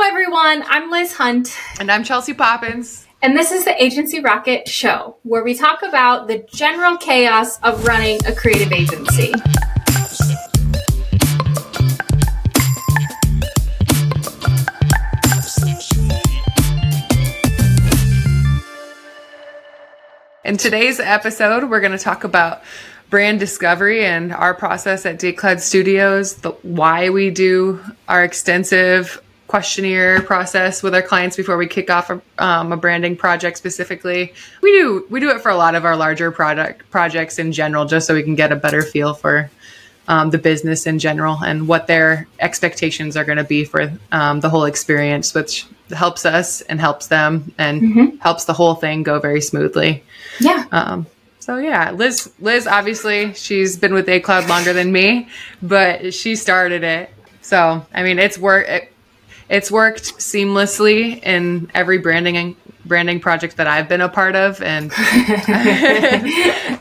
Hello, everyone. I'm Liz Hunt. And I'm Chelsea Poppins. And this is the Agency Rocket Show, where we talk about the general chaos of running a creative agency. In today's episode, we're going to talk about brand discovery and our process at DayCloud Studios, the, why we do our extensive questionnaire process with our clients before we kick off a, um, a, branding project specifically. We do we do it for a lot of our larger product projects in general, just so we can get a better feel for um, the business in general and what their expectations are going to be for um, the whole experience, which helps us and helps them and mm-hmm. helps the whole thing go very smoothly. Yeah. Um, so yeah, Liz. Liz obviously she's been with DayCloud longer than me, but she started it. So I mean, it's work. It, it's worked seamlessly in every branding branding project that I've been a part of. And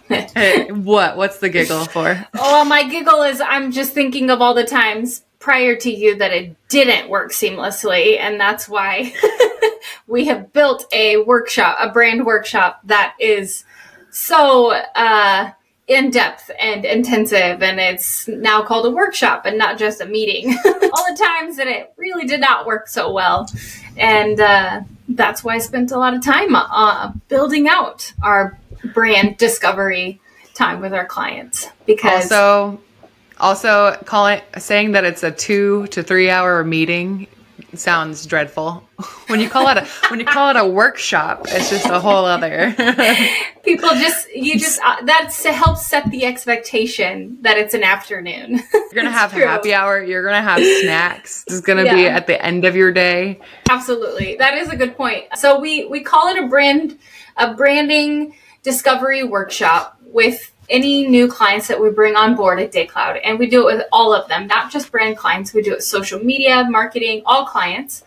what? What's the giggle for? Oh, my giggle is I'm just thinking of all the times prior to you that it didn't work seamlessly, and that's why we have built a workshop, a brand workshop that is so uh, in depth and intensive, and it's now called a workshop and not just a meeting. All the times that it really did not work so well, and uh, that's why I spent a lot of time uh, building out our brand discovery time with our clients because also also calling saying that it's a two to three hour meeting sounds dreadful. When you call it a when you call it a workshop, it's just a whole other. People just you just uh, that's to help set the expectation that it's an afternoon. You're gonna have true. happy hour. You're gonna have snacks. This is gonna yeah. be at the end of your day. Absolutely, that is a good point. So we we call it a brand a branding discovery workshop with any new clients that we bring on board at DayCloud. And we do it with all of them, not just brand clients. We do it social media, marketing, all clients.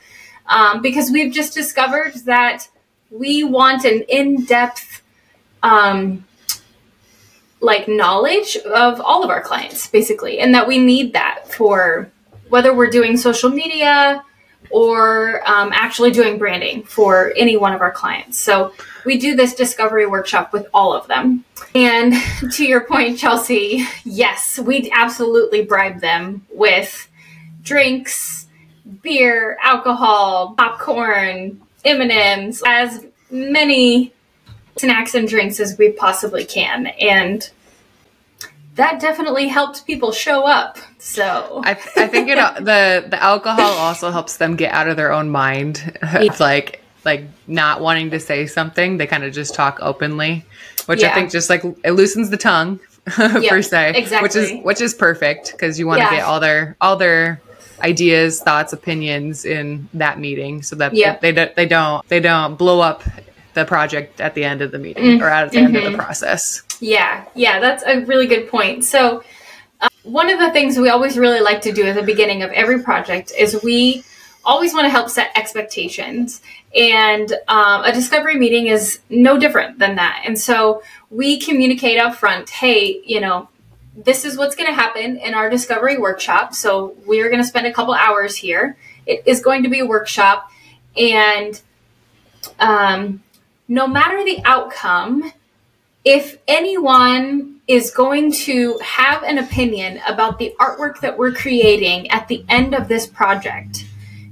Um, because we've just discovered that we want an in-depth um, like knowledge of all of our clients basically and that we need that for whether we're doing social media or um, actually doing branding for any one of our clients so we do this discovery workshop with all of them. And to your point, Chelsea, yes, we absolutely bribe them with drinks, beer, alcohol, popcorn, M&Ms, as many snacks and drinks as we possibly can. And that definitely helps people show up. So I, I think it the the alcohol also helps them get out of their own mind. It's like like not wanting to say something. They kind of just talk openly, which yeah. I think just like it loosens the tongue per se, exactly. which is which is perfect because you want to yeah. get all their all their ideas, thoughts, opinions in that meeting, so that yeah. they, they, they don't they don't blow up the project at the end of the meeting mm-hmm. or at the mm-hmm. end of the mm-hmm. process. Yeah, yeah, that's a really good point. So. Uh, one of the things we always really like to do at the beginning of every project is we always want to help set expectations. And um, a discovery meeting is no different than that. And so we communicate up front hey, you know, this is what's going to happen in our discovery workshop. So we are going to spend a couple hours here. It is going to be a workshop. And um, no matter the outcome, if anyone is going to have an opinion about the artwork that we're creating at the end of this project,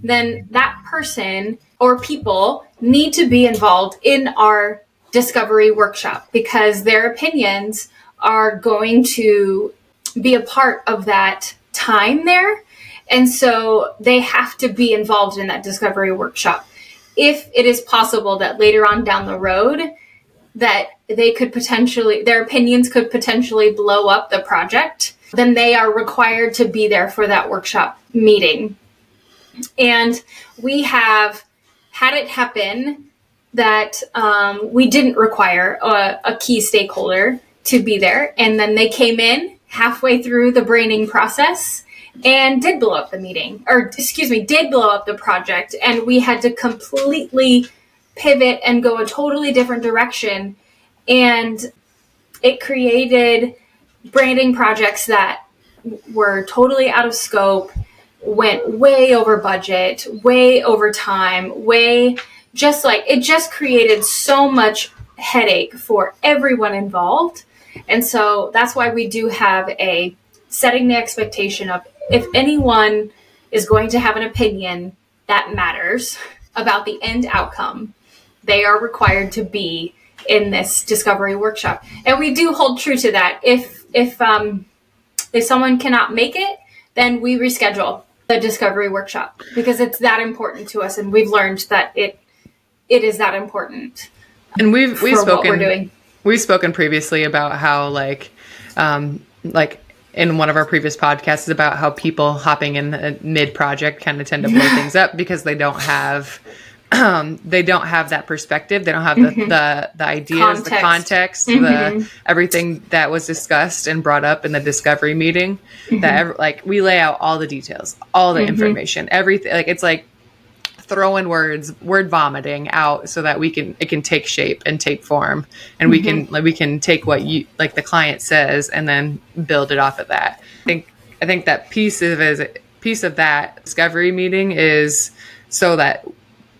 then that person or people need to be involved in our discovery workshop because their opinions are going to be a part of that time there. And so they have to be involved in that discovery workshop. If it is possible that later on down the road, that they could potentially, their opinions could potentially blow up the project, then they are required to be there for that workshop meeting and we have had it happen that um, we didn't require a, a key stakeholder to be there. And then they came in halfway through the branding process and did blow up the meeting, or excuse me, did blow up the project. And we had to completely pivot and go a totally different direction. And it created branding projects that were totally out of scope went way over budget, way over time, way just like it just created so much headache for everyone involved. And so that's why we do have a setting the expectation of if anyone is going to have an opinion that matters about the end outcome, they are required to be in this discovery workshop. And we do hold true to that. If if um if someone cannot make it, then we reschedule the discovery workshop because it's that important to us and we've learned that it it is that important. And we've we've spoken we've spoken previously about how like um like in one of our previous podcasts is about how people hopping in mid project kind of tend to blow things up because they don't have they don't have that perspective. They don't have the mm-hmm. the, the, ideas, context. the context, mm-hmm. the everything that was discussed and brought up in the discovery meeting. Mm-hmm. That like we lay out all the details, all the mm-hmm. information, everything. Like it's like throwing words, word vomiting out so that we can it can take shape and take form, and we can mm-hmm. like we can take what you like the client says and then build it off of that. I think I think that piece of is piece of that discovery meeting is so that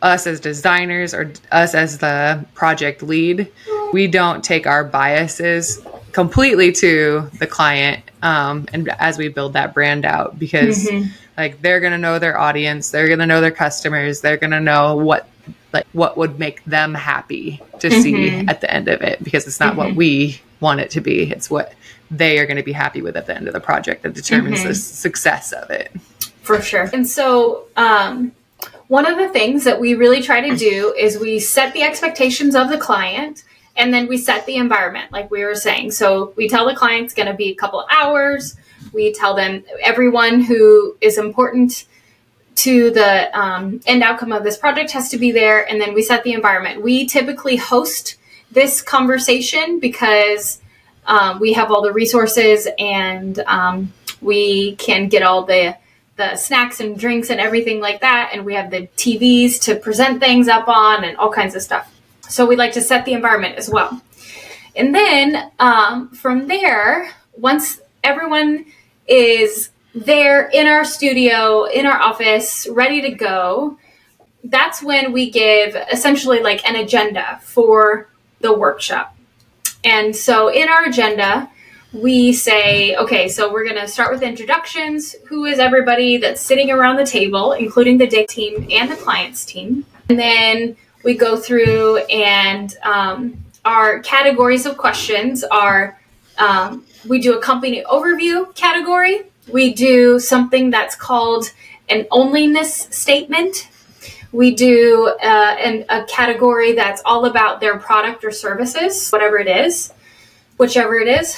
us as designers or us as the project lead, we don't take our biases completely to the client um, and as we build that brand out because mm-hmm. like they're going to know their audience they're going to know their customers they're going to know what like what would make them happy to mm-hmm. see at the end of it because it's not mm-hmm. what we want it to be it's what they are going to be happy with at the end of the project that determines the mm-hmm. success of it for sure and so um one of the things that we really try to do is we set the expectations of the client and then we set the environment like we were saying. So we tell the client it's going to be a couple hours. We tell them everyone who is important to the um, end outcome of this project has to be there and then we set the environment. We typically host this conversation because um, we have all the resources and um, we can get all the the snacks and drinks and everything like that. And we have the TVs to present things up on and all kinds of stuff. So we like to set the environment as well. And then um, from there, once everyone is there in our studio, in our office, ready to go, that's when we give essentially like an agenda for the workshop. And so in our agenda, we say, okay, so we're going to start with introductions. Who is everybody that's sitting around the table, including the day team and the clients team? And then we go through and um, our categories of questions are um, we do a company overview category. We do something that's called an onlyness statement. We do uh, an, a category that's all about their product or services, whatever it is, whichever it is.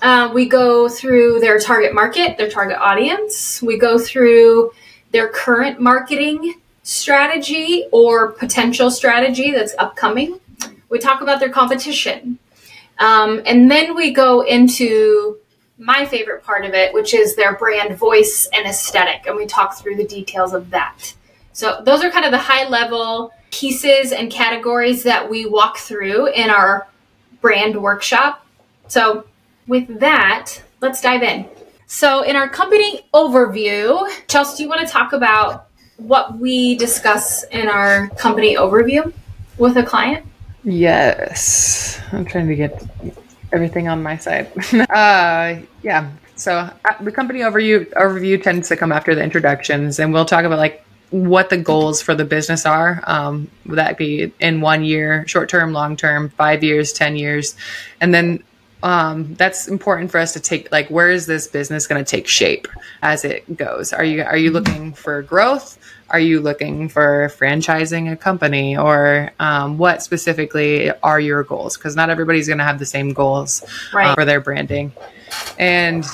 Uh, we go through their target market, their target audience. We go through their current marketing strategy or potential strategy that's upcoming. We talk about their competition. Um, and then we go into my favorite part of it, which is their brand voice and aesthetic. And we talk through the details of that. So, those are kind of the high level pieces and categories that we walk through in our brand workshop. So, with that, let's dive in. So, in our company overview, Chelsea, do you want to talk about what we discuss in our company overview with a client? Yes. I'm trying to get everything on my side. uh, yeah. So, uh, the company overview overview tends to come after the introductions, and we'll talk about like what the goals for the business are. Um, would that be in one year, short term, long term, five years, 10 years? And then um, that's important for us to take like where is this business going to take shape as it goes? Are you are you looking for growth? Are you looking for franchising a company? Or um, what specifically are your goals? Because not everybody's going to have the same goals right. uh, for their branding. And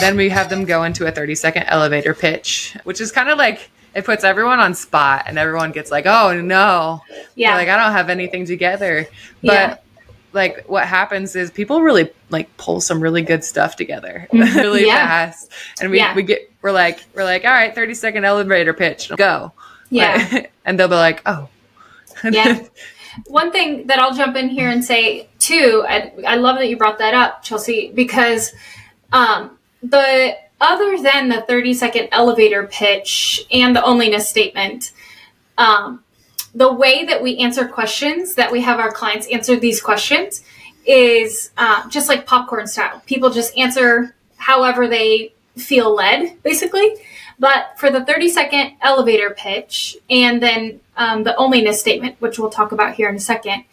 then we have them go into a 30 second elevator pitch which is kind of like it puts everyone on spot and everyone gets like oh no. Yeah. They're like i don't have anything together. But yeah like what happens is people really like pull some really good stuff together really yeah. fast. And we, yeah. we get we're like we're like all right 30 second elevator pitch go. Yeah. And they'll be like oh. Yeah. One thing that i'll jump in here and say too I, I love that you brought that up chelsea because um, the other than the 30 second elevator pitch and the onlyness statement, um, the way that we answer questions, that we have our clients answer these questions, is uh, just like popcorn style. People just answer however they feel led, basically. But for the 30 second elevator pitch and then um, the onlyness statement, which we'll talk about here in a second,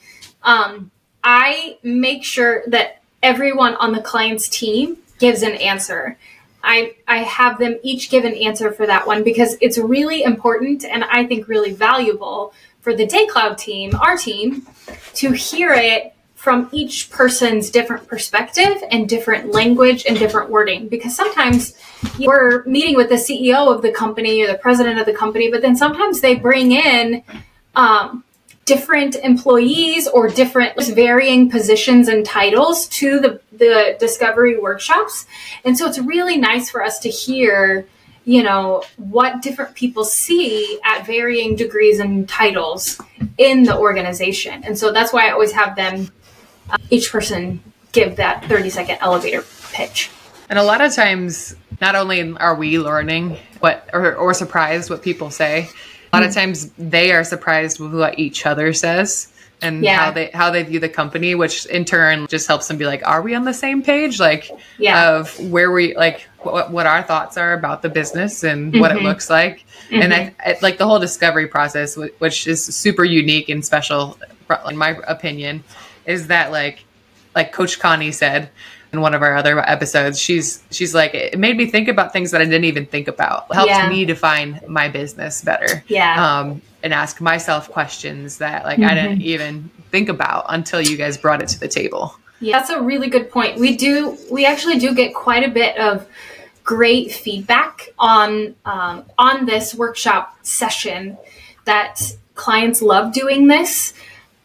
um, I make sure that everyone on the client's team gives an answer. I, I have them each give an answer for that one because it's really important and I think really valuable for the DayCloud team, our team, to hear it from each person's different perspective and different language and different wording. Because sometimes you're meeting with the CEO of the company or the president of the company, but then sometimes they bring in um, different employees or different varying positions and titles to the, the discovery workshops. And so it's really nice for us to hear, you know, what different people see at varying degrees and titles in the organization. And so that's why I always have them, uh, each person give that 30 second elevator pitch. And a lot of times, not only are we learning what or, or surprised what people say, lot of times they are surprised with what each other says and yeah. how they how they view the company, which in turn just helps them be like, are we on the same page? Like, yeah. of where we like what what our thoughts are about the business and mm-hmm. what it mm-hmm. looks like, mm-hmm. and I, I, like the whole discovery process, which is super unique and special, in my opinion, is that like like Coach Connie said, in one of our other episodes she's she's like it made me think about things that i didn't even think about. Helps yeah. me define my business better yeah. um and ask myself questions that like mm-hmm. i didn't even think about until you guys brought it to the table. Yeah that's a really good point. We do we actually do get quite a bit of great feedback on um, on this workshop session that clients love doing this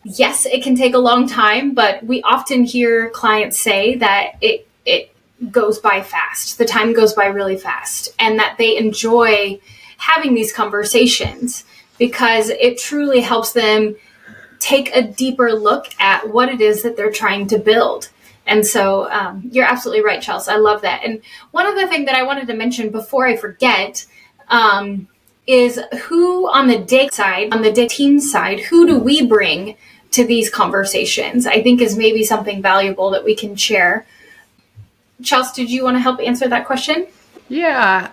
yes, it can take a long time, but we often hear clients say that it it goes by fast. The time goes by really fast and that they enjoy having these conversations because it truly helps them take a deeper look at what it is that they're trying to build. And so um, you're absolutely right, Chelsea. I love that. And one other thing that I wanted to mention before I forget um, is who on the day side, on the day team side, who do we bring to these conversations, I think is maybe something valuable that we can share. Chelsea, did you want to help answer that question? Yeah.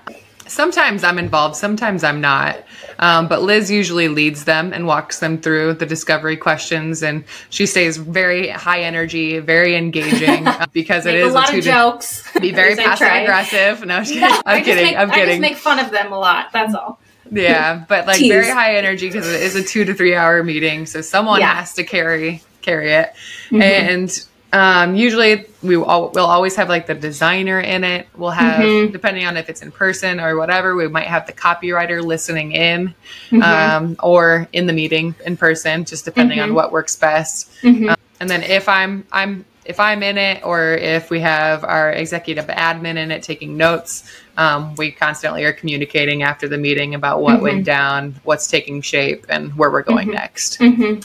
Sometimes I'm involved, sometimes I'm not. Um, but Liz usually leads them and walks them through the discovery questions, and she stays very high energy, very engaging uh, because it is a lot of jokes. Be very passive aggressive. No, I'm kidding. I'm kidding. Make, I'm kidding. I just make fun of them a lot. That's all yeah, but like Tease. very high energy because it is a two to three hour meeting, so someone yeah. has to carry carry it, mm-hmm. and um, usually we all, we'll always have like the designer in it. We'll have mm-hmm. depending on if it's in person or whatever. We might have the copywriter listening in, mm-hmm. um, or in the meeting in person, just depending on mm-hmm. what works best. Mm-hmm. Um, and then if I'm I'm if I'm in it or if we have our executive admin in it taking notes, um, we constantly are communicating after the meeting about what mm-hmm. went down, what's taking shape, and where we're going mm-hmm. next. Mm-hmm.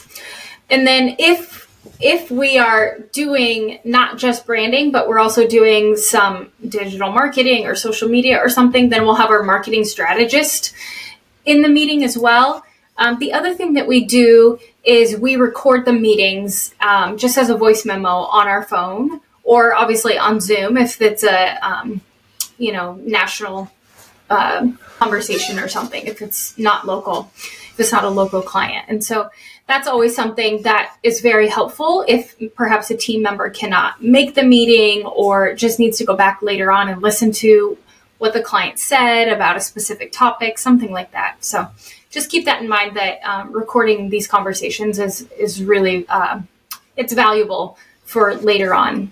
And then if if we are doing not just branding, but we're also doing some digital marketing or social media or something, then we'll have our marketing strategist in the meeting as well. Um, the other thing that we do is we record the meetings um, just as a voice memo on our phone or obviously on Zoom if it's a um, you know national uh, conversation or something if it's not local if it's not a local client. And so that's always something that is very helpful if perhaps a team member cannot make the meeting or just needs to go back later on and listen to what the client said about a specific topic something like that. So just keep that in mind that um, recording these conversations is is really uh, it's valuable for later on.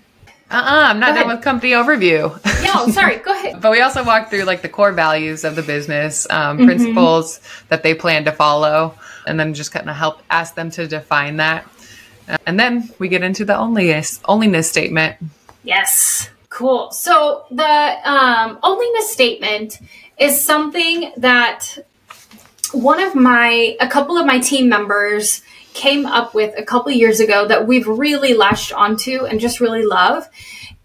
Uh-uh, I'm not done with company overview. no, sorry, go ahead. but we also walked through like the core values of the business, um, mm-hmm. principles that they plan to follow, and then just kind of help ask them to define that. And then we get into the onlyness onlyness statement. Yes. Cool. So the um, onlyness statement is something that one of my a couple of my team members came up with a couple years ago that we've really latched onto and just really love.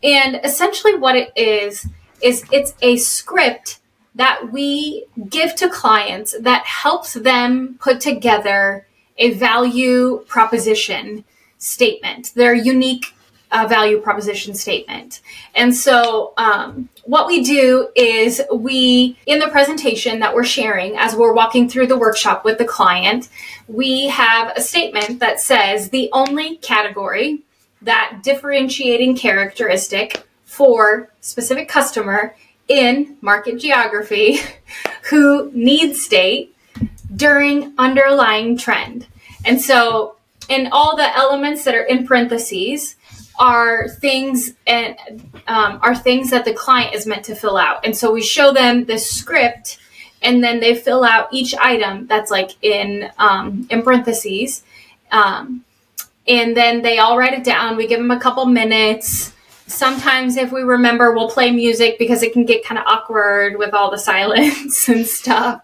And essentially what it is is it's a script that we give to clients that helps them put together a value proposition statement, their unique uh, value proposition statement. And so, um, what we do is we, in the presentation that we're sharing as we're walking through the workshop with the client, we have a statement that says the only category that differentiating characteristic for specific customer in market geography who needs state during underlying trend. And so, in all the elements that are in parentheses are things and um, are things that the client is meant to fill out. And so we show them the script, and then they fill out each item that's like in um, in parentheses. Um, and then they all write it down. We give them a couple minutes sometimes if we remember we'll play music because it can get kind of awkward with all the silence and stuff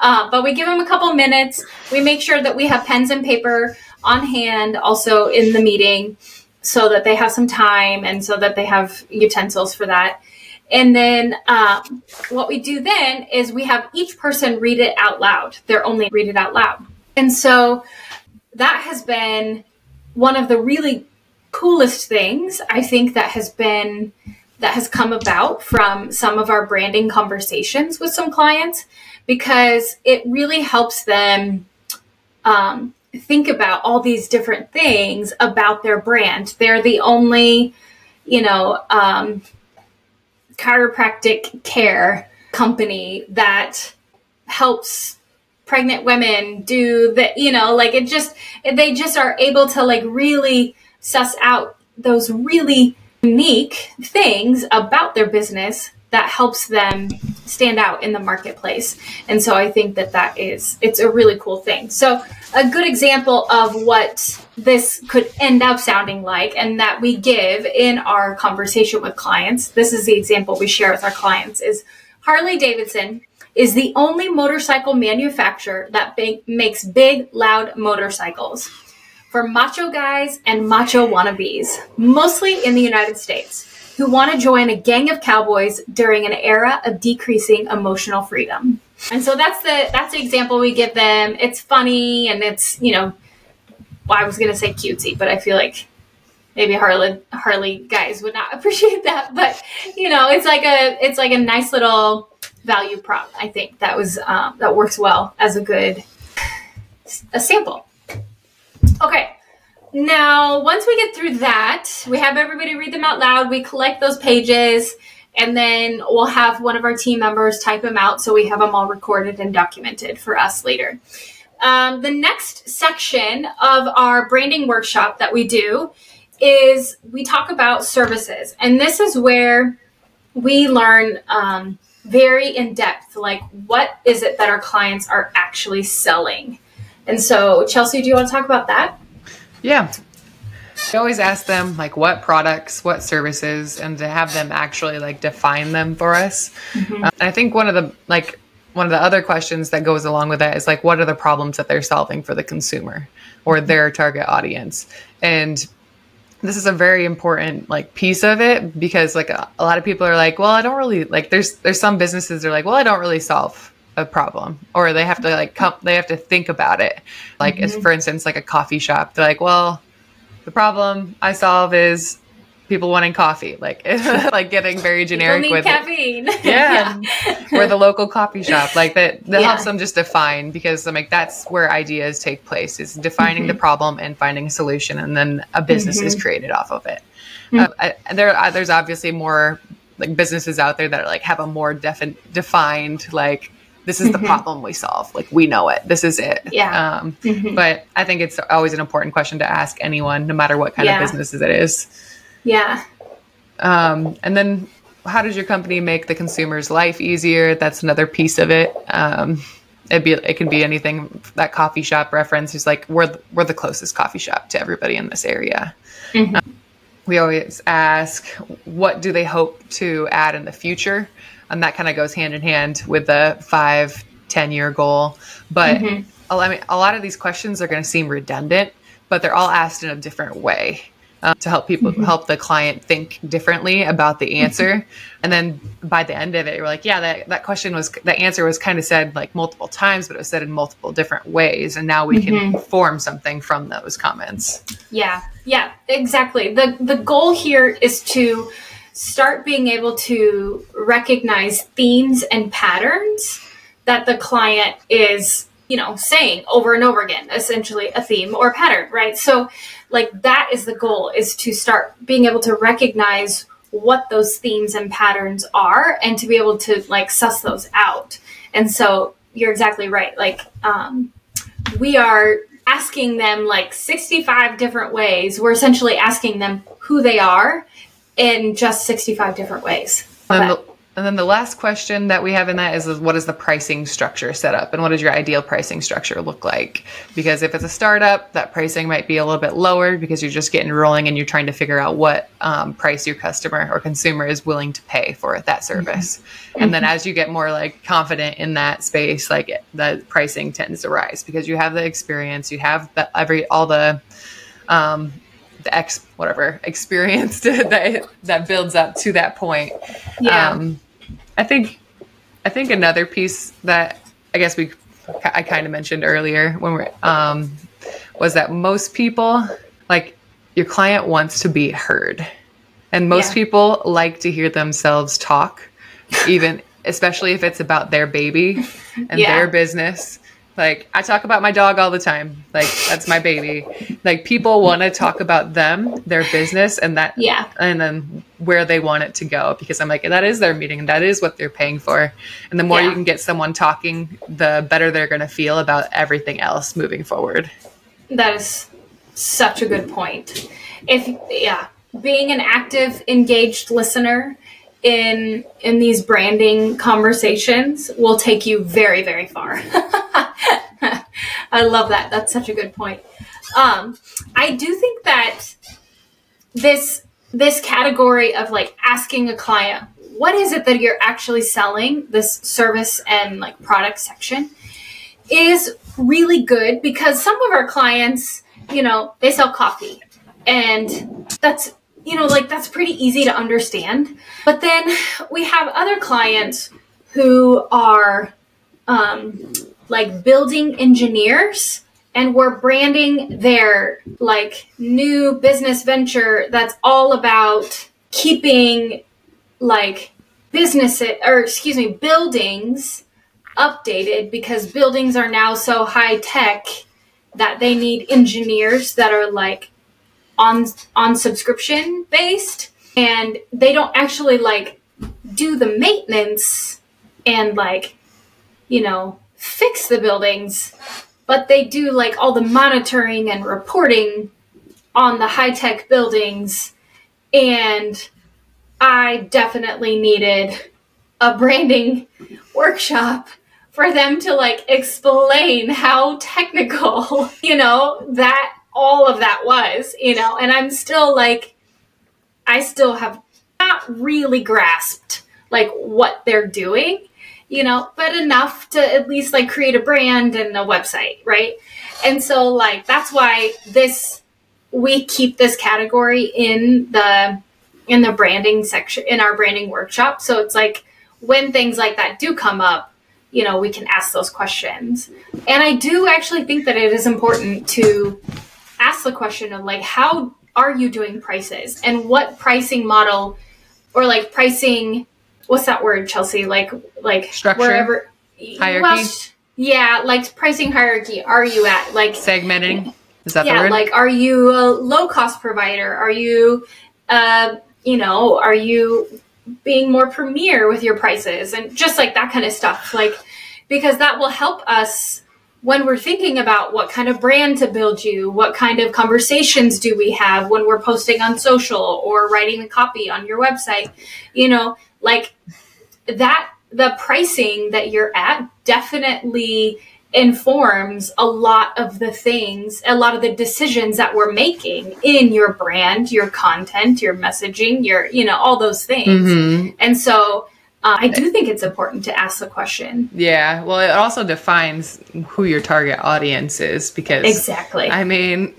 uh, but we give them a couple minutes we make sure that we have pens and paper on hand also in the meeting so that they have some time and so that they have utensils for that. And then um, what we do then is we have each person read it out loud. They're only read it out loud. And so that has been one of the really coolest things I think that has been that has come about from some of our branding conversations with some clients because it really helps them um, think about all these different things about their brand. They're the only, you know, um, chiropractic care company that helps pregnant women do the, you know, like it just, they just are able to like really suss out those really unique things about their business that helps them stand out in the marketplace. And so I think that that is it's a really cool thing. So a good example of what this could end up sounding like and that we give in our conversation with clients. This is the example we share with our clients is Harley Davidson is the only motorcycle manufacturer that big, makes big loud motorcycles for macho guys and macho wannabes, mostly in the United States, who want to join a gang of cowboys during an era of decreasing emotional freedom. And so that's the that's the example we give them. It's funny and it's, you know, well, I was gonna say cutesy, but I feel like maybe Harley Harley guys would not appreciate that. But you know, it's like a it's like a nice little value prop. I think that was um, that works well as a good a sample. Okay. Now, once we get through that, we have everybody read them out loud. We collect those pages, and then we'll have one of our team members type them out so we have them all recorded and documented for us later. Um, the next section of our branding workshop that we do is we talk about services. And this is where we learn um, very in depth like, what is it that our clients are actually selling? And so, Chelsea, do you want to talk about that? Yeah. I always ask them like what products, what services, and to have them actually like define them for us. Mm-hmm. And I think one of the like one of the other questions that goes along with that is like what are the problems that they're solving for the consumer or their target audience? And this is a very important like piece of it because like a, a lot of people are like, well, I don't really like there's there's some businesses that are like, well, I don't really solve a problem or they have to like come they have to think about it like mm-hmm. as for instance like a coffee shop they're like well the problem i solve is people wanting coffee like like getting very generic with caffeine it. yeah, yeah. or the local coffee shop like that that yeah. helps them just define because i'm like that's where ideas take place is defining mm-hmm. the problem and finding a solution and then a business mm-hmm. is created off of it mm-hmm. uh, I, there uh, there's obviously more like businesses out there that are, like have a more defi- defined like this is the mm-hmm. problem we solve. Like we know it. This is it. Yeah. Um, mm-hmm. But I think it's always an important question to ask anyone, no matter what kind yeah. of business it is. Yeah. Um, and then how does your company make the consumer's life easier? That's another piece of it. Um, it be it can be anything that coffee shop reference is like we're we're the closest coffee shop to everybody in this area. Mm-hmm. Um, we always ask what do they hope to add in the future and that kind of goes hand in hand with the five, 10 year goal. But mm-hmm. I mean, a lot of these questions are going to seem redundant, but they're all asked in a different way. uh, to help people Mm-hmm. help the client think differently about the answer. And then by the end of it, you're like, yeah, that, that question was the answer was kind of said like multiple times, but it was said in multiple different ways. And now we Mm-hmm. can form something from those comments. Yeah, yeah, exactly. The the goal here is to start being able to recognize themes and patterns that the client is, you know, saying over and over again, essentially a theme or a pattern, right? So like that is the goal is to start being able to recognize what those themes and patterns are and to be able to like suss those out. And so you're exactly right. Like um we are asking them like 65 different ways. We're essentially asking them who they are in just 65 different ways. And, Okay. the, and then the last question that we have in that is, is what is the pricing structure set up and what does your ideal pricing structure look like? Because if it's a startup, that pricing might be a little bit lower because you're just getting rolling and you're trying to figure out what um, price your customer or consumer is willing to pay for that service. And then as you get more like confident in that space, like the pricing tends to rise because you have the experience, you have the every all the um, the ex whatever experience that that builds up to that point. Yeah. Um, I think I think another piece that I guess we I kind of mentioned earlier when we're um, was that most people like your client wants to be heard, and most Yeah. people like to hear themselves talk, even especially if it's about their baby and Yeah. their business. Like I talk about my dog all the time. Like that's my baby. Like people want to talk about them, their business, and that Yeah. and then where they want it to go because I'm like that is their meeting and that is what they're paying for. And the more Yeah. you can get someone talking, the better they're going to feel about everything else moving forward. That is such a good point. If yeah, being an active, engaged listener in in these branding conversations will take you very, very far. I love that. That's such a good point. Um, I do think that this this category of like asking a client what is it that you're actually selling this service and like product section is really good because some of our clients, you know, they sell coffee and that's, you know, like that's pretty easy to understand. But then we have other clients who are um, like building engineers and we're branding their like new business venture that's all about keeping like business or excuse me buildings updated because buildings are now so high tech that they need engineers that are like on on subscription based and they don't actually like do the maintenance and like you know fix the buildings but they do like all the monitoring and reporting on the high tech buildings and I definitely needed a branding workshop for them to like explain how technical, you know, that all of that was, you know, and I'm still like, I still have not really grasped like what they're doing, you know, but enough to at least like create a brand and a website, right? And so, like, that's why this, we keep this category in the, in the branding section in our branding workshop. So it's like when things like that do come up, you know, we can ask those questions. And I do actually think that it is important to ask the question of like, how are you doing prices and what pricing model or like pricing, what's that word, Chelsea? Like, like Structure? wherever Hierarchy? sh- yeah, like pricing hierarchy. Are you at like Segmenting is that the yeah word? like are you a low cost provider are you uh you know are you being more premier with your prices and just like that kind of stuff like because that will help us when we're thinking about what kind of brand to build you what kind of conversations do we have when we're posting on social or writing the copy on your website you know like that the pricing that you're at definitely informs a lot of the things, a lot of the decisions that we're making in your brand, your content, your messaging, your, you know, all those things. Mhm. And so uh, I do think it's important to ask the question. Yeah, well, it also defines who your target audience is because exactly. I mean,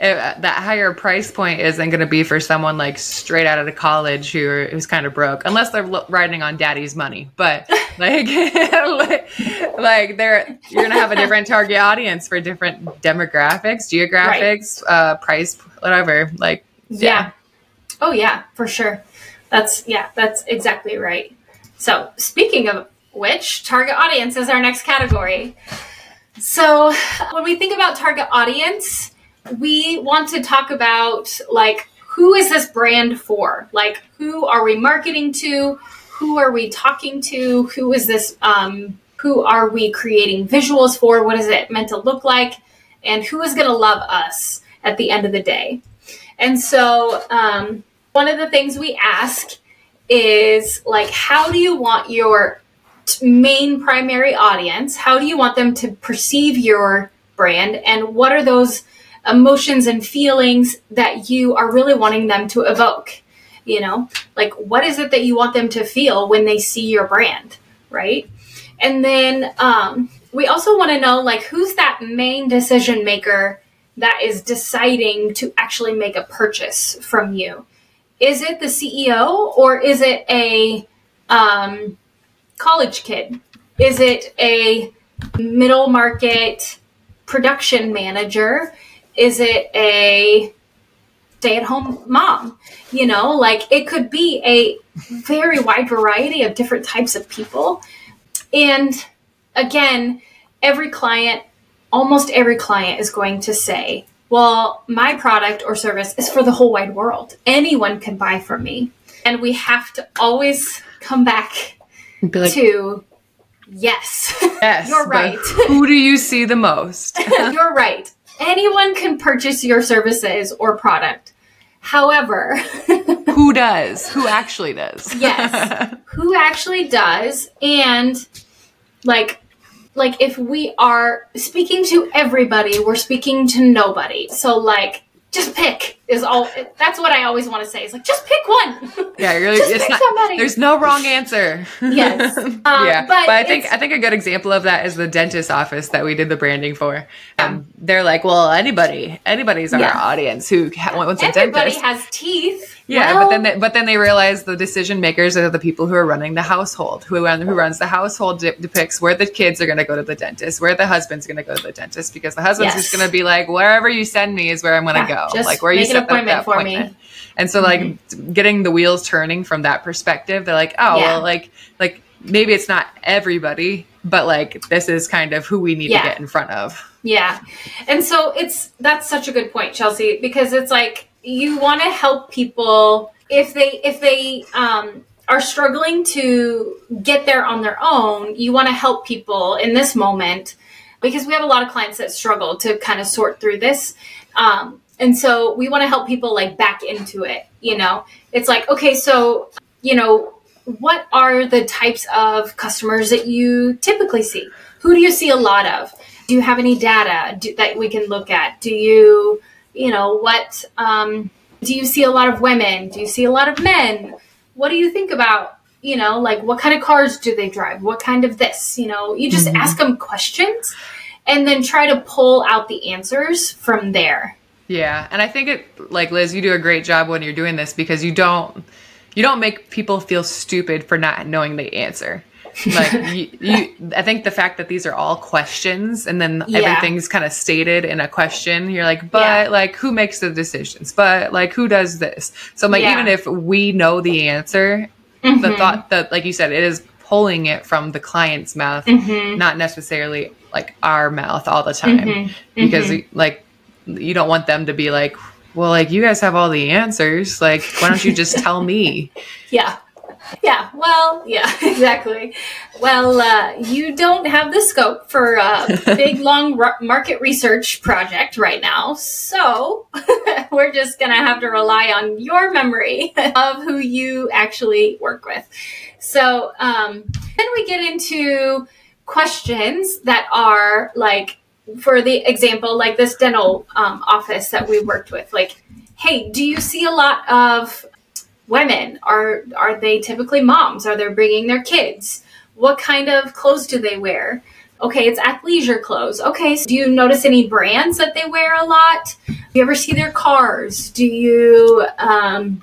that higher price point isn't going to be for someone like straight out of college who who's kind of broke, unless they're riding on daddy's money. But like, like, like, they're you're going to have a different target audience for different demographics, geographics, right. uh, price, whatever. Like, yeah. yeah. Oh yeah, for sure. That's yeah, that's exactly right. So, speaking of which, target audience is our next category. So, when we think about target audience, we want to talk about like who is this brand for? Like, who are we marketing to? Who are we talking to? Who is this? Um, who are we creating visuals for? What is it meant to look like? And who is going to love us at the end of the day? And so, um, one of the things we ask is like how do you want your main primary audience how do you want them to perceive your brand and what are those emotions and feelings that you are really wanting them to evoke? You know like what is it that you want them to feel when they see your brand right? And then um, we also want to know like who's that main decision maker that is deciding to actually make a purchase from you is it the CEO or is it a um, college kid? Is it a middle market production manager? Is it a stay at home mom? You know, like it could be a very wide variety of different types of people. And again, every client, almost every client is going to say, well, my product or service is for the whole wide world. Anyone can buy from me. And we have to always come back like, to yes. Yes. You're right. Who do you see the most? You're right. Anyone can purchase your services or product. However, who does? Who actually does? yes. Who actually does? And like like if we are speaking to everybody, we're speaking to nobody. So like just pick is all that's what I always want to say. It's like just pick one. Yeah, you're like, it's not, somebody. there's no wrong answer. Yes. Um, yeah. But, but I think I think a good example of that is the dentist office that we did the branding for. Um, they're like, well, anybody anybody's our yeah. audience who wants a dentist. Everybody has teeth. Yeah, well, but then they, but then they realize the decision makers are the people who are running the household. Who who runs the household de- depicts where the kids are going to go to the dentist, where the husband's going to go to the dentist, because the husband's yes. just going to be like, wherever you send me is where I'm going to yeah, go. Like where you set an appointment that, that appointment. Me. And so like mm-hmm. getting the wheels turning from that perspective, they're like, oh yeah. well, like like maybe it's not everybody, but like this is kind of who we need yeah. to get in front of. Yeah, and so it's that's such a good point, Chelsea, because it's like you want to help people if they if they um, are struggling to get there on their own you want to help people in this moment because we have a lot of clients that struggle to kind of sort through this. Um, and so we want to help people like back into it you know? It's like okay so you know what are the types of customers that you typically see? Who do you see a lot of? Do you have any data do, that we can look at? Do you you know, what um, do you see a lot of women? Do you see a lot of men? What do you think about, you know, like what kind of cars do they drive? What kind of this? You know, you just mm-hmm. ask them questions and then try to pull out the answers from there. Yeah, and I think it like Liz, you do a great job when you're doing this because you don't you don't make people feel stupid for not knowing the answer like you, you, i think the fact that these are all questions and then yeah. everything's kind of stated in a question you're like but yeah. like who makes the decisions but like who does this so i'm like yeah. even if we know the answer mm-hmm. the thought that like you said it is pulling it from the client's mouth mm-hmm. not necessarily like our mouth all the time mm-hmm. because mm-hmm. like you don't want them to be like well like you guys have all the answers like why don't you just tell me yeah yeah, well, yeah, exactly. Well, uh, you don't have the scope for a big, long market research project right now. So we're just going to have to rely on your memory of who you actually work with. So um, then we get into questions that are like, for the example, like this dental um, office that we worked with, like, hey, do you see a lot of women? Are are they typically moms? Are they bringing their kids? What kind of clothes do they wear? Okay, it's athleisure clothes. Okay, so do you notice any brands that they wear a lot? Do you ever see their cars? Do you um,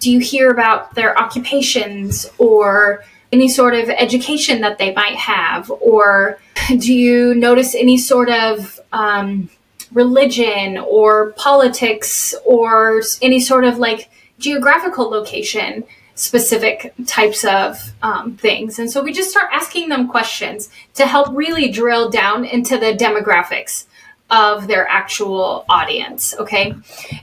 do you hear about their occupations or any sort of education that they might have? Or do you notice any sort of um, religion or politics or any sort of like geographical location specific types of um, things. And so we just start asking them questions to help really drill down into the demographics of their actual audience. Okay.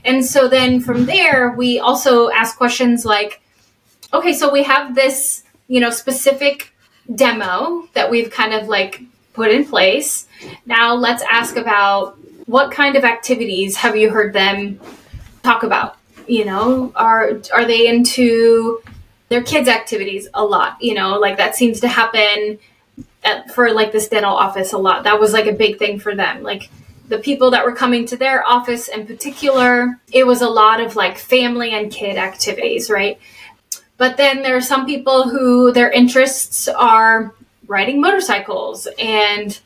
And so then from there, we also ask questions like, okay, so we have this, you know, specific demo that we've kind of like put in place. Now let's ask about what kind of activities have you heard them talk about? You know, are are they into their kids' activities a lot? You know, like that seems to happen at, for like this dental office a lot. That was like a big thing for them. Like the people that were coming to their office in particular, it was a lot of like family and kid activities, right? But then there are some people who their interests are riding motorcycles and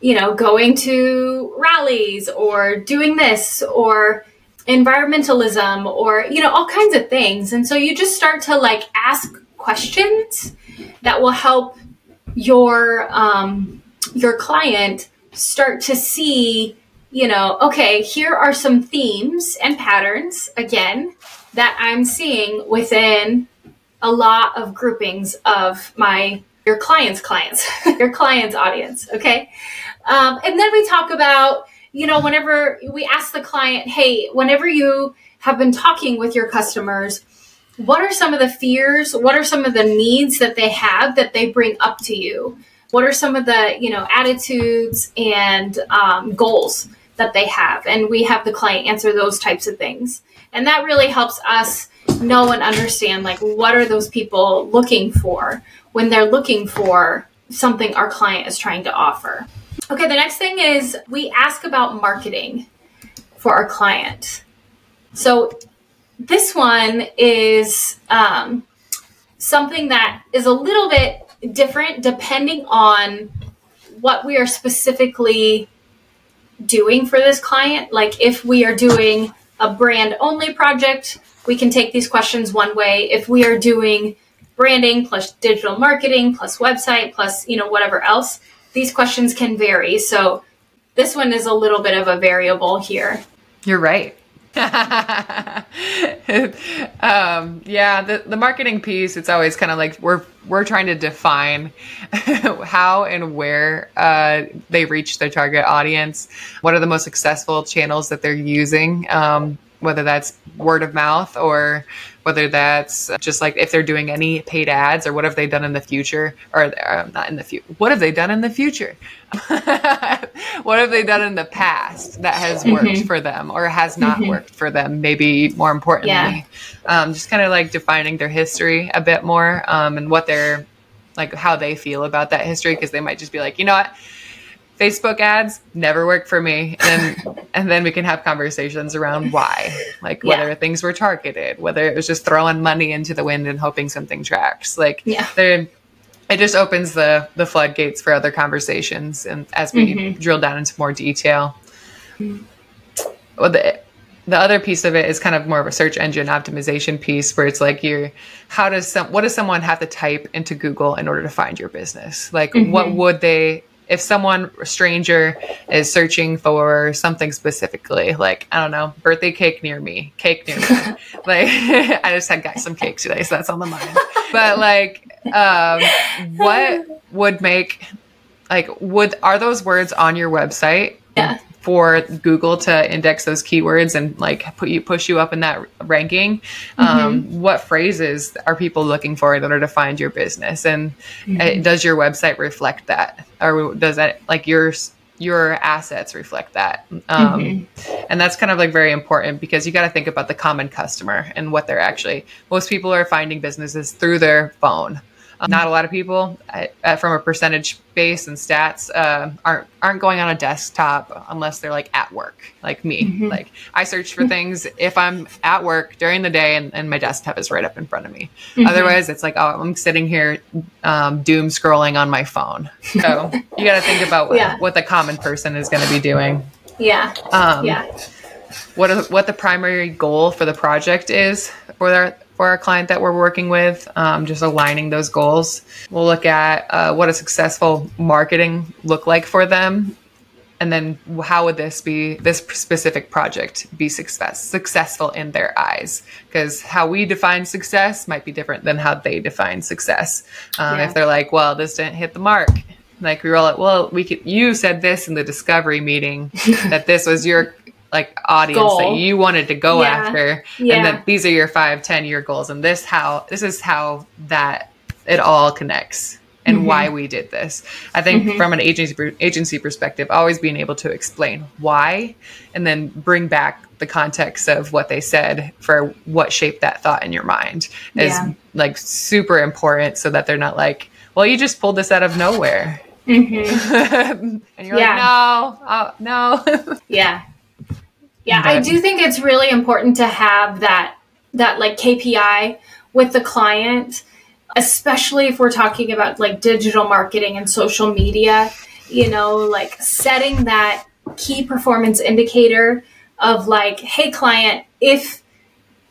you know, going to rallies or doing this or environmentalism or, you know, all kinds of things. And so you just start to like ask questions that will help your, um, your client start to see, you know, okay, here are some themes and patterns again that I'm seeing within a lot of groupings of my your clients clients your clients audience okay um, and then we talk about, you know, whenever we ask the client, hey, whenever you have been talking with your customers, what are some of the fears? What are some of the needs that they have that they bring up to you? What are some of the, you know, attitudes and um, goals that they have? And we have the client answer those types of things. And that really helps us know and understand, like, what are those people looking for when they're looking for something our client is trying to offer. Okay, the next thing is we ask about marketing for our client. So this one is um, something that is a little bit different depending on what we are specifically doing for this client. Like if we are doing a brand only project, we can take these questions one way. If we are doing branding plus digital marketing plus website plus, you know, whatever else, these questions can vary. So this one is a little bit of a variable here. You're right. um, yeah, the, the marketing piece, it's always kind of like we're we're trying to define how and where uh, they reach their target audience. What are the most successful channels that they're using? Um, whether that's word of mouth or whether that's just like if they're doing any paid ads or what have they done in the future or uh, not in the future what have they done in the future what have they done in the past that has worked mm-hmm. for them or has not mm-hmm. worked for them maybe more importantly yeah. um, just kind of like defining their history a bit more um, and what they're like how they feel about that history because they might just be like you know what Facebook ads never work for me. And and then we can have conversations around why. Like whether yeah. things were targeted, whether it was just throwing money into the wind and hoping something tracks. Like yeah. there it just opens the the floodgates for other conversations and as we mm-hmm. drill down into more detail. Mm-hmm. Well the the other piece of it is kind of more of a search engine optimization piece where it's like you're how does some what does someone have to type into Google in order to find your business? Like mm-hmm. what would they if someone a stranger is searching for something specifically, like I don't know, birthday cake near me, cake near me, like I just had got some cake today, so that's on the mind. But like, um, what would make like would are those words on your website? Yeah for Google to index those keywords and like put you push you up in that ranking. Mm-hmm. Um, what phrases are people looking for in order to find your business? And mm-hmm. uh, does your website reflect that, or does that like your your assets reflect that? Um, mm-hmm. And that's kind of like very important because you got to think about the common customer and what they're actually. Most people are finding businesses through their phone Um, not a lot of people, uh, from a percentage base and stats, uh, aren't aren't going on a desktop unless they're like at work, like me. Mm-hmm. Like I search for things if I'm at work during the day and, and my desktop is right up in front of me. Mm-hmm. Otherwise, it's like oh, I'm sitting here um, doom scrolling on my phone. So you got to think about what, yeah. what the common person is going to be doing. Yeah. Um, yeah. What what the primary goal for the project is for their for our client that we're working with, um, just aligning those goals. We'll look at uh, what a successful marketing look like for them, and then how would this be this specific project be success successful in their eyes? Because how we define success might be different than how they define success. Um, yeah. If they're like, "Well, this didn't hit the mark," like we roll it. Well, we could. You said this in the discovery meeting that this was your like audience Goal. that you wanted to go yeah. after yeah. and that these are your five ten year goals and this how this is how that it all connects and mm-hmm. why we did this i think mm-hmm. from an agency agency perspective always being able to explain why and then bring back the context of what they said for what shaped that thought in your mind is yeah. like super important so that they're not like well you just pulled this out of nowhere mm-hmm. and you're yeah. like no oh, no yeah yeah, I do think it's really important to have that that like KPI with the client, especially if we're talking about like digital marketing and social media, you know, like setting that key performance indicator of like, hey client, if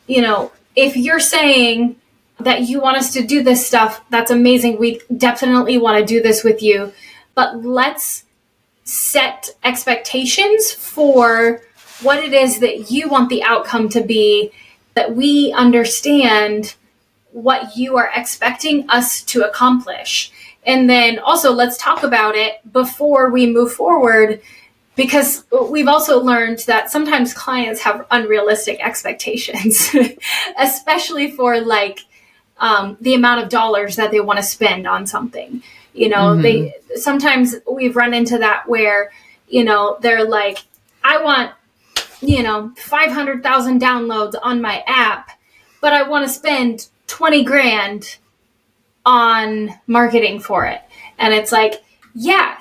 you know, if you're saying that you want us to do this stuff, that's amazing. We definitely want to do this with you. But let's set expectations for what it is that you want the outcome to be, that we understand what you are expecting us to accomplish. And then also, let's talk about it before we move forward because we've also learned that sometimes clients have unrealistic expectations, especially for like um, the amount of dollars that they want to spend on something. You know, mm-hmm. they sometimes we've run into that where, you know, they're like, I want you know, 500,000 downloads on my app, but I want to spend 20 grand on marketing for it. And it's like, yeah,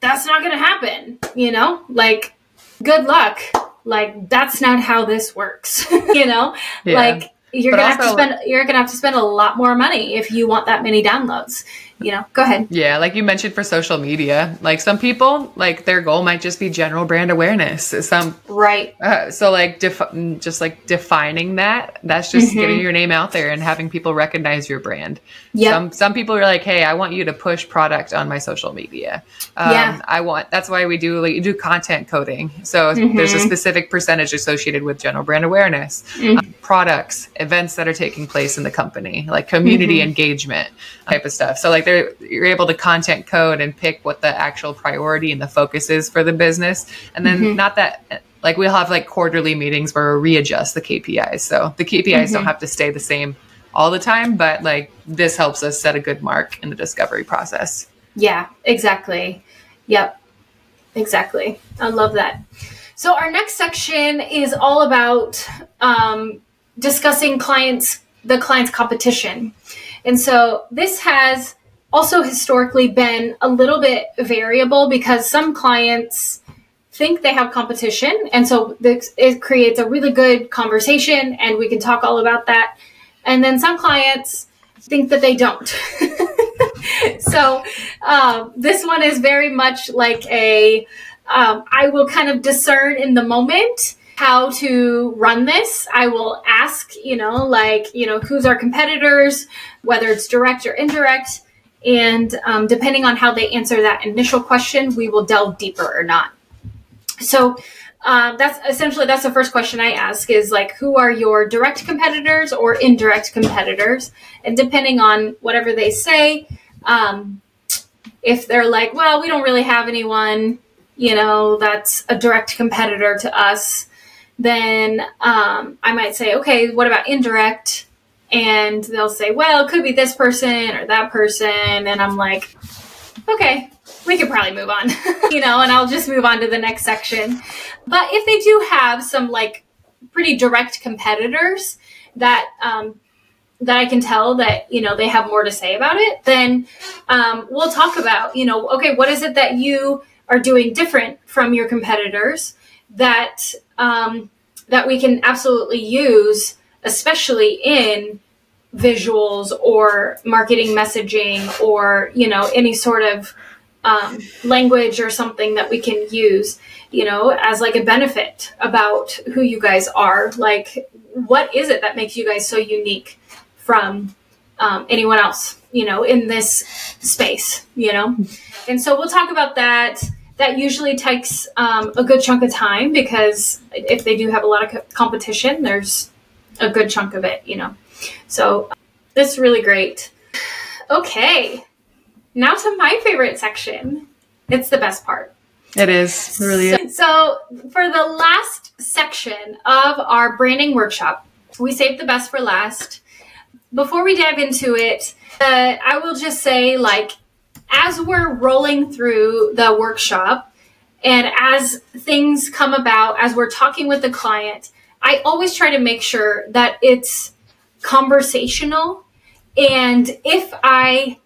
that's not going to happen, you know? Like, good luck. Like, that's not how this works, you know? Yeah. Like, you're but gonna also, have to spend you're gonna have to spend a lot more money if you want that many downloads you know go ahead yeah like you mentioned for social media like some people like their goal might just be general brand awareness some right uh, so like def- just like defining that that's just mm-hmm. getting your name out there and having people recognize your brand Yeah. some some people are like hey i want you to push product on my social media um, yeah. i want that's why we do like you do content coding so mm-hmm. there's a specific percentage associated with general brand awareness mm-hmm. um, products events that are taking place in the company like community mm-hmm. engagement type of stuff so like they're you're able to content code and pick what the actual priority and the focus is for the business. And then mm-hmm. not that like we'll have like quarterly meetings where we readjust the KPIs so the KPIs mm-hmm. don't have to stay the same all the time but like this helps us set a good mark in the discovery process. Yeah exactly. Yep exactly. I love that. So our next section is all about um, discussing clients the client's competition. And so this has also historically been a little bit variable because some clients think they have competition and so it creates a really good conversation and we can talk all about that and then some clients think that they don't so um, this one is very much like a um, I will kind of discern in the moment how to run this. I will ask, you know, like, you know, who's our competitors, whether it's direct or indirect. And um, depending on how they answer that initial question, we will delve deeper or not. So um, that's essentially that's the first question I ask is like, who are your direct competitors or indirect competitors? And depending on whatever they say, um, if they're like, well, we don't really have anyone, you know, that's a direct competitor to us, then um, I might say, okay, what about indirect? And they'll say, well, it could be this person or that person. And I'm like, okay, we could probably move on, you know, and I'll just move on to the next section. But if they do have some like pretty direct competitors that um, that I can tell that you know they have more to say about it, then um, we'll talk about you know okay what is it that you are doing different from your competitors that um, that we can absolutely use, especially in visuals or marketing messaging or you know any sort of um, language or something that we can use you know as like a benefit about who you guys are like what is it that makes you guys so unique from um, anyone else, you know, in this space, you know? And so we'll talk about that. That usually takes um, a good chunk of time because if they do have a lot of co- competition, there's a good chunk of it, you know? So it's really great. Okay, now to my favorite section. It's the best part. It is. It really so, is. So, for the last section of our branding workshop, we saved the best for last before we dive into it, uh, I will just say, like, as we're rolling through the workshop and as things come about, as we're talking with the client, I always try to make sure that it's conversational. And if I,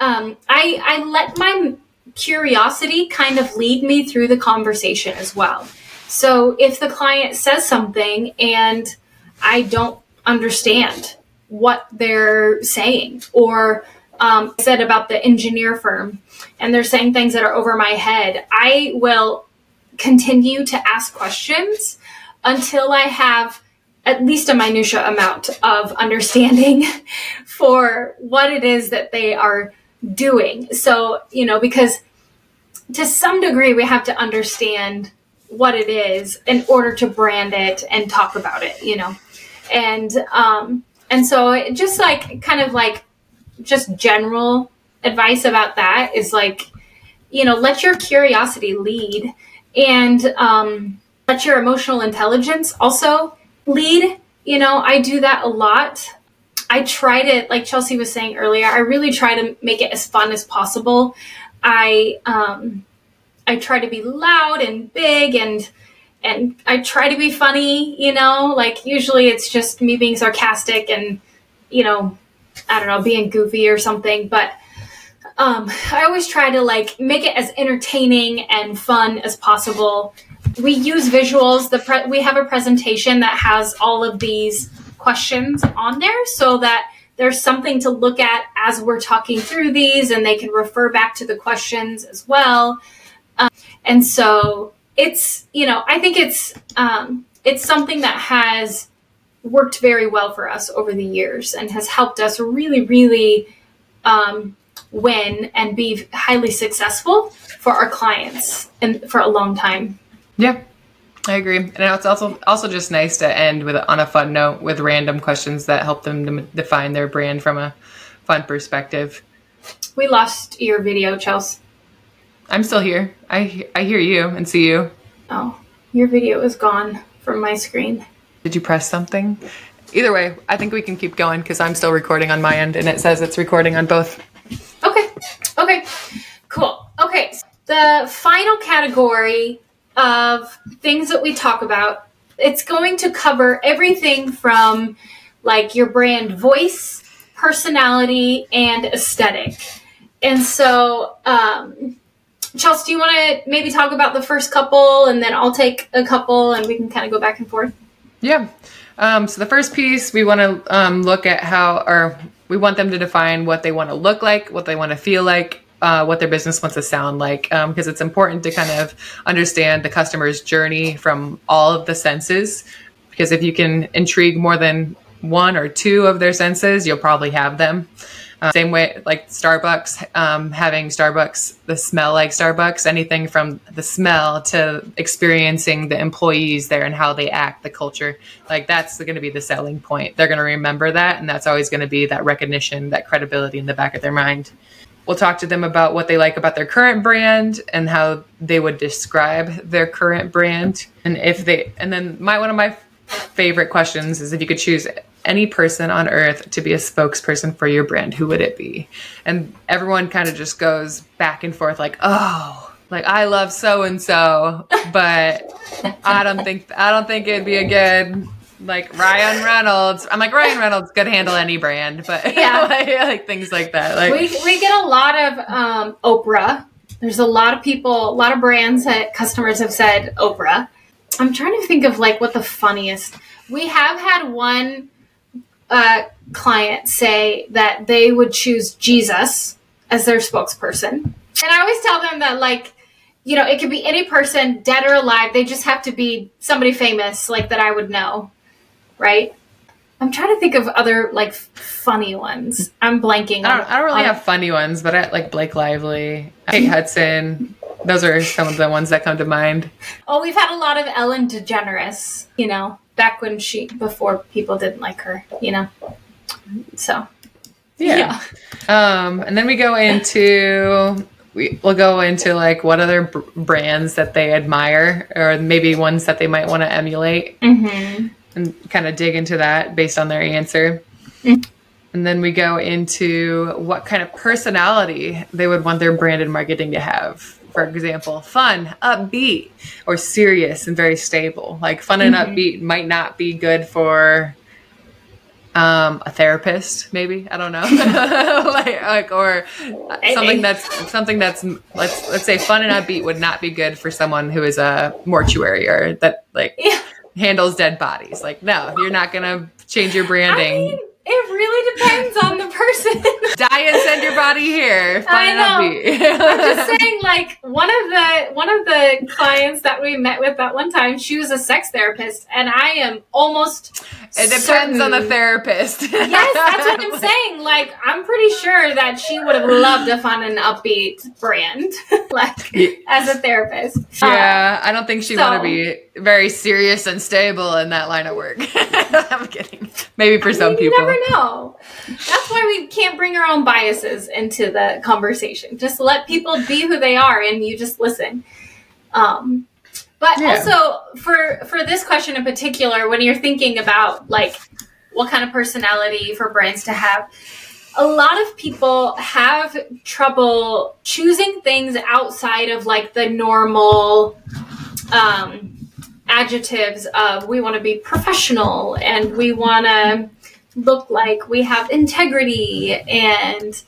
um, I, I let my curiosity kind of lead me through the conversation as well. So if the client says something and I don't understand what they're saying or um, said about the engineer firm and they're saying things that are over my head i will continue to ask questions until i have at least a minutia amount of understanding for what it is that they are doing. So you know because to some degree we have to understand what it is in order to brand it and talk about it you know? And um, and so just like kind of like just general advice about that is like, you know, let your curiosity lead. And um, let your emotional intelligence also lead. You know, I do that a lot. I try to, like Chelsea was saying earlier, I really try to make it as fun as possible. I um, I try to be loud and big and and I try to be funny, you know, like usually it's just me being sarcastic and, you know, I don't know, being goofy or something, but um, I always try to like make it as entertaining and fun as possible. We use visuals. The pre- we have a presentation that has all of these questions on there so that there's something to look at as we're talking through these and they can refer back to the questions as well. Um, and so it's you know I think it's um, it's something that has worked very well for us over the years and has helped us really really um, win and be highly successful for our clients and for a long time. Yeah. I agree, and it's also also just nice to end with on a fun note with random questions that help them to define their brand from a fun perspective. We lost your video, Chelsea. I'm still here. I I hear you and see you. Oh, your video is gone from my screen. Did you press something? Either way, I think we can keep going because I'm still recording on my end and it says it's recording on both. Okay. Okay. Cool. Okay. The final category of things that we talk about, it's going to cover everything from like your brand voice, personality, and aesthetic. And so, um, Chelsea, do you want to maybe talk about the first couple and then I'll take a couple and we can kind of go back and forth? Yeah. Um, so the first piece, we want to um, look at how, or we want them to define what they want to look like, what they want to feel like, uh, what their business wants to sound like, because um, it's important to kind of understand the customer's journey from all of the senses. Because if you can intrigue more than one or two of their senses, you'll probably have them. Uh, same way, like Starbucks, um, having Starbucks, the smell like Starbucks, anything from the smell to experiencing the employees there and how they act, the culture, like that's going to be the selling point. They're going to remember that, and that's always going to be that recognition, that credibility in the back of their mind. We'll talk to them about what they like about their current brand and how they would describe their current brand, and if they, and then my one of my favorite questions is if you could choose any person on earth to be a spokesperson for your brand, who would it be? And everyone kind of just goes back and forth like, "Oh, like I love so and so, but I don't think I don't think it'd be a good like Ryan Reynolds. I'm like Ryan Reynolds could handle any brand, but Yeah. like, like things like that. Like we, we get a lot of um, Oprah. There's a lot of people, a lot of brands that customers have said Oprah. I'm trying to think of like what the funniest. We have had one uh, client say that they would choose Jesus as their spokesperson, and I always tell them that like you know it could be any person, dead or alive. They just have to be somebody famous, like that I would know, right? I'm trying to think of other like funny ones. I'm blanking. I don't, I don't really have funny ones, but I like Blake Lively, Kate Hudson. Those are some of the ones that come to mind. Oh, we've had a lot of Ellen DeGeneres, you know, back when she, before people didn't like her, you know. So, Yeah. Um, and then we go into we, we'll go into like what other br- brands that they admire or maybe ones that they might want to emulate hmm and kind of dig into that based on their answer. And then we go into what kind of personality they would want their branded marketing to have. For example, fun, upbeat, or serious and very stable. Like fun and upbeat might not be good for um, a therapist, maybe. I don't know. like, like or something that's something that's let's let's say fun and upbeat would not be good for someone who is a mortuary or that like yeah. Handles dead bodies. Like, no, you're not gonna change your I branding. mean, it really depends on the person. Die and send your body here. Fun I know. I'm just saying, like one of the one of the clients that we met with that one time, she was a sex therapist, and I am almost. it depends on the therapist. Yes, that's what I'm saying. Like, I'm pretty sure that she would have loved a fun and upbeat brand, like Yeah. as a therapist. Uh, Yeah, I don't think she'd so- want to be very serious and stable in that line of work. I'm kidding. Maybe for some you people. Never know. That's why we can't bring our own biases into the conversation. Just let people be who they are, and you just listen. Um, but Yeah. also for for this question in particular, when you're thinking about like what kind of personality for brands to have, a lot of people have trouble choosing things outside of like the normal um, adjectives of we want to be professional and we want to look like we have integrity and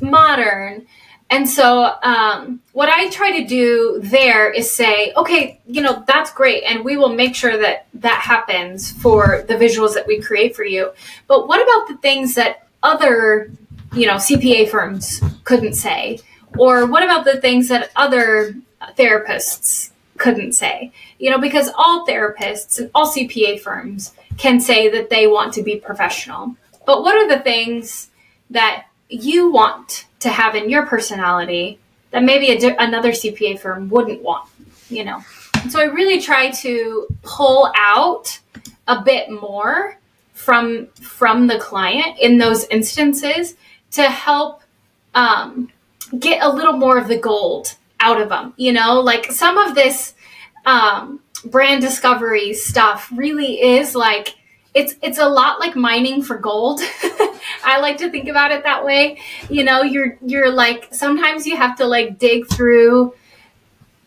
modern. And so, um, what I try to do there is say, okay, you know, that's great, and we will make sure that that happens for the visuals that we create for you. But what about the things that other, you know, CPA firms couldn't say? Or what about the things that other therapists couldn't say? You know, because all therapists and all CPA firms can say that they want to be professional. But what are the things that you want to have in your personality that maybe di- another CPA firm wouldn't want, you know? So I really try to pull out a bit more from from the client in those instances to help um, get a little more of the gold out of them. You know, like some of this um, brand discovery stuff really is like it's it's a lot like mining for gold. I like to think about it that way. You know, you're you're like sometimes you have to like dig through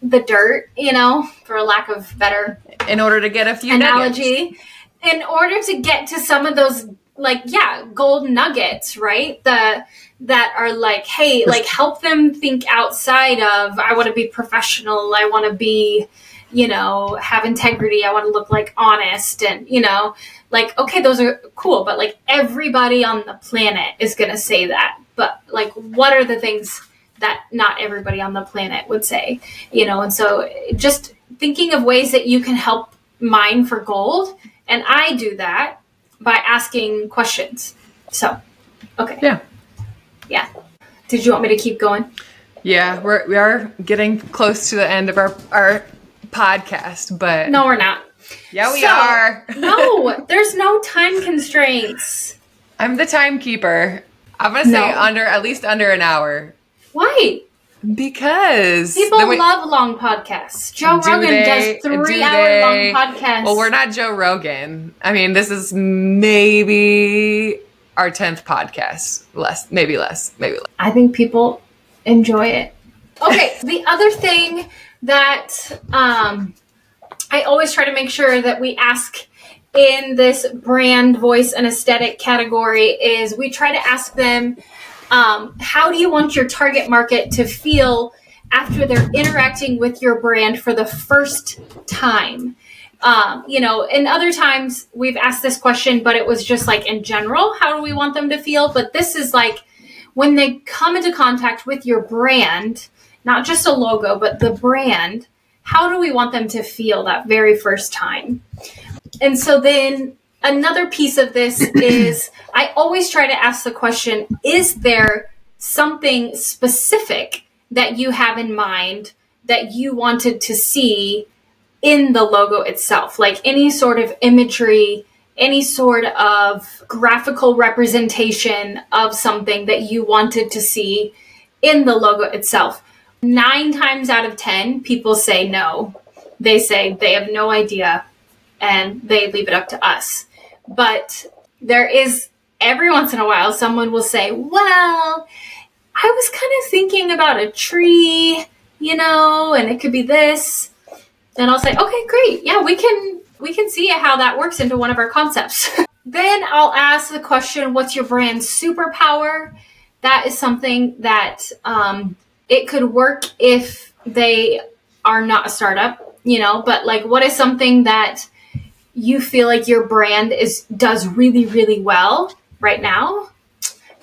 the dirt, you know, for a lack of better In order to get a few nuggets. analogy in order to get to some of those like yeah gold nuggets right the that are like hey like help them think outside of i want to be professional i want to be you know have integrity. I want to look like honest and you know like okay those are cool but like everybody on the planet is going to say that. But like what are the things that not everybody on the planet would say? You know and so just thinking of ways that you can help mine for gold and i do that by asking questions. So okay. Yeah. yeah. Did you want me to keep going? Yeah, we're we are getting close to the end of our our podcast, but no we're not yeah, we So- are. no there's no time constraints I'm the timekeeper. I'm gonna say No. under at least under an hour why because people we- love long podcasts joe Do rogan they- does do three hour they- long podcasts Well, we're not Joe Rogan. I mean, this is maybe our tenth podcast. Less, maybe less, maybe less. I think people enjoy it. Okay, the other thing that um, I always try to make sure that we ask in this brand voice and aesthetic category is we try to ask them um, how do you want your target market to feel after they're interacting with your brand for the first time? Um, you know in other times we've asked this question but it was just like in general how do we want them to feel? But this is like when they come into contact with your brand not just a logo but the brand how do we want them to feel that very first time and so then another piece of this is I always try to ask the question is there something specific that you have in mind that you wanted to see in the logo itself? Like any sort of imagery, any sort of graphical representation of something that you wanted to see in the logo itself. Nine times out of 10, people say no. They say they have no idea and they leave it up to us. But there is every once in a while someone will say, Well, I was kind of thinking about a tree, you know, and it could be this. And I'll say, Okay, great. Yeah, we can we can see how that works into one of our concepts. then I'll ask the question, What's your brand's superpower? That is something that um, it could work if they are not a startup, you know, but like what is something that you feel like your brand is does really really well right now?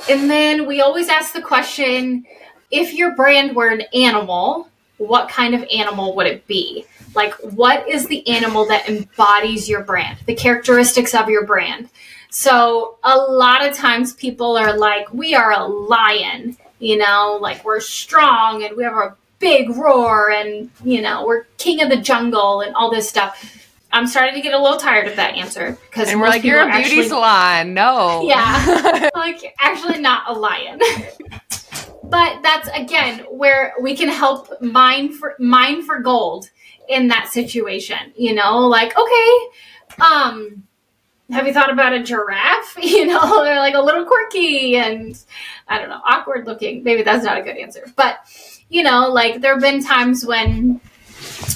And then we always ask the question if your brand were an animal what kind of animal would it be? Like what is the animal that embodies your brand the characteristics of your brand? So a lot of times people are like we are a lion you know like we're strong and we have a big roar and you know we're king of the jungle and all this stuff I'm starting to get a little tired of that answer because and we're like, you're a beauty actually, salon. No, yeah, like actually not a lion. but that's again where we can help mine for mine for gold in that situation. You know, like okay, um, have you thought about a giraffe? You know, they're like a little quirky and I don't know, awkward looking. Maybe that's not a good answer, but you know, like there have been times when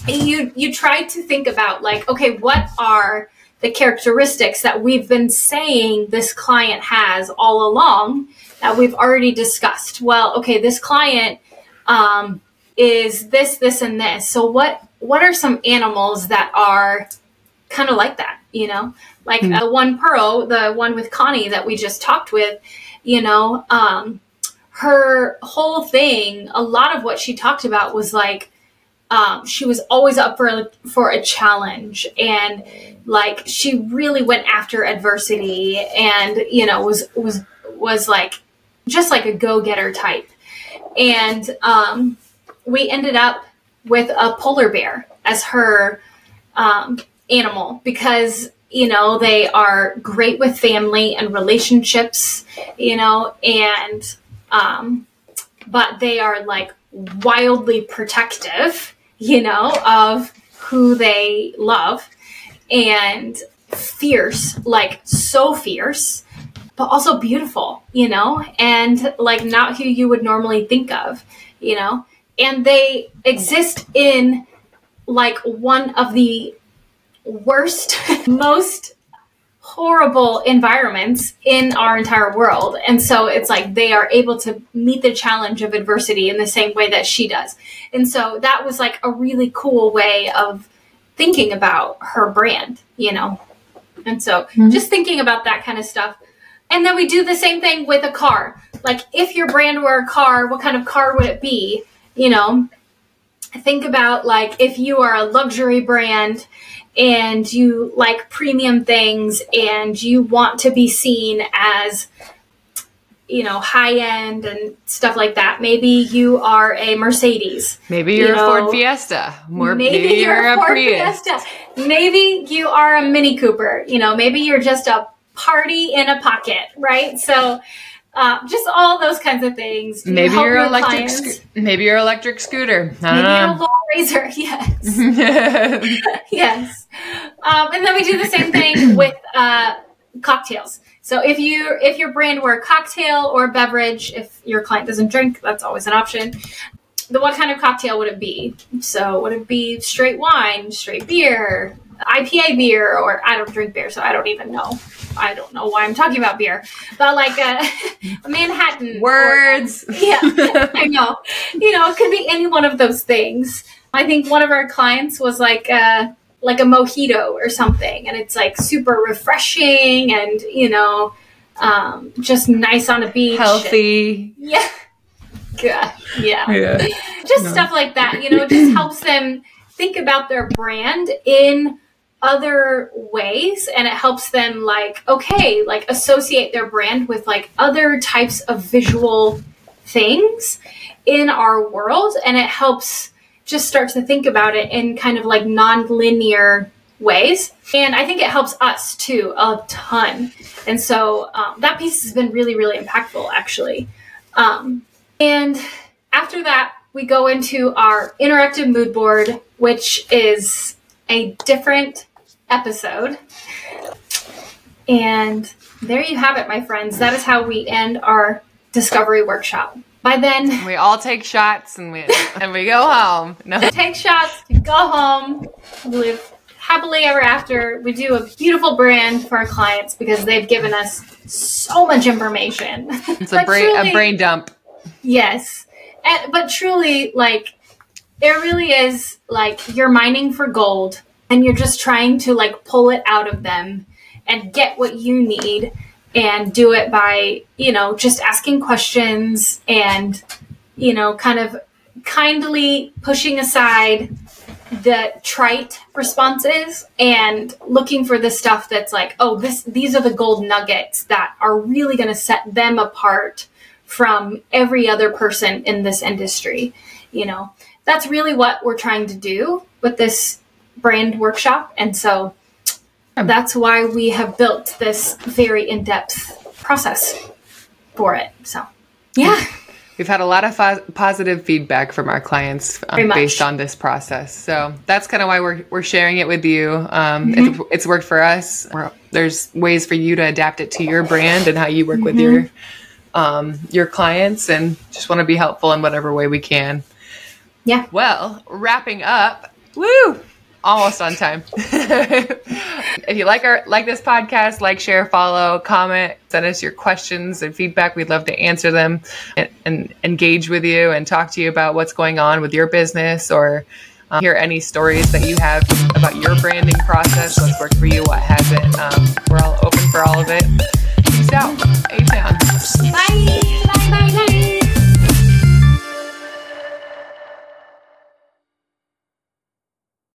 you you try to think about like okay what are the characteristics that we've been saying this client has all along that we've already discussed well okay this client um, is this this and this so what what are some animals that are kind of like that you know like mm-hmm. uh, one pearl the one with connie that we just talked with you know um, her whole thing a lot of what she talked about was like um, she was always up for a, for a challenge and like she really went after adversity and you know was was was like just like a go-getter type and um, we ended up with a polar bear as her um, animal because you know they are great with family and relationships you know and um, but they are like wildly protective you know, of who they love and fierce, like so fierce, but also beautiful, you know, and like not who you would normally think of, you know, and they exist in like one of the worst, most horrible environments in our entire world. And so it's like they are able to meet the challenge of adversity in the same way that she does. And so that was like a really cool way of thinking about her brand, you know? And so mm-hmm. just thinking about that kind of stuff. And then we do the same thing with a car. Like if your brand were a car, what kind of car would it be? You know, think about like if you are a luxury brand and you like premium things and you want to be seen as you know high end and stuff like that maybe you are a mercedes maybe you're you know, a ford fiesta More, maybe, maybe you're, you're, a, ford Prius. fiesta maybe you are a mini cooper you know maybe you're just a party in a pocket right so uh, just all those kinds of things. You maybe you're electric. Sco- maybe you're electric scooter. maybe you're a low razor. Yes. yes. Um, and then we do the same thing with uh, cocktails. So if you if your brand were a cocktail or a beverage, if your client doesn't drink, that's always an option. The what kind of cocktail would it be? So would it be straight wine, straight beer, IPA beer, or I don't drink beer, so I don't even know. I don't know why I'm talking about beer, but like a, a Manhattan words. Or, yeah, I know. You know, it could be any one of those things. I think one of our clients was like a, like a mojito or something, and it's like super refreshing and you know, um, just nice on a beach, healthy. And, yeah. Yeah. yeah. yeah. Just no. stuff like that, you know, it just helps them think about their brand in other ways and it helps them like okay like associate their brand with like other types of visual things in our world and it helps just start to think about it in kind of like non-linear ways and i think it helps us too a ton and so um, that piece has been really really impactful actually um, and after that we go into our interactive mood board which is a different episode. And there you have it, my friends. That is how we end our discovery workshop. By then, we all take shots and we and we go home. No, take shots, go home, live happily ever after. We do a beautiful brand for our clients because they've given us so much information. It's a brain truly, a brain dump. Yes, and, but truly, like it really is like you're mining for gold and you're just trying to like pull it out of them and get what you need and do it by you know just asking questions and you know kind of kindly pushing aside the trite responses and looking for the stuff that's like oh this these are the gold nuggets that are really going to set them apart from every other person in this industry you know that's really what we're trying to do with this brand workshop. And so that's why we have built this very in depth process for it. So, yeah. We've had a lot of fo- positive feedback from our clients um, based on this process. So that's kind of why we're, we're sharing it with you. Um, mm-hmm. it, it's worked for us. We're, there's ways for you to adapt it to your brand and how you work mm-hmm. with your um, your clients, and just want to be helpful in whatever way we can. Yeah. Well, wrapping up. Woo! almost on time. if you like our like this podcast, like, share, follow, comment, send us your questions and feedback. We'd love to answer them and, and engage with you and talk to you about what's going on with your business or um, hear any stories that you have about your branding process, what's worked for you, what hasn't. Um, we're all open for all of it. Peace out. A-Town. Bye. Bye. Bye. Bye.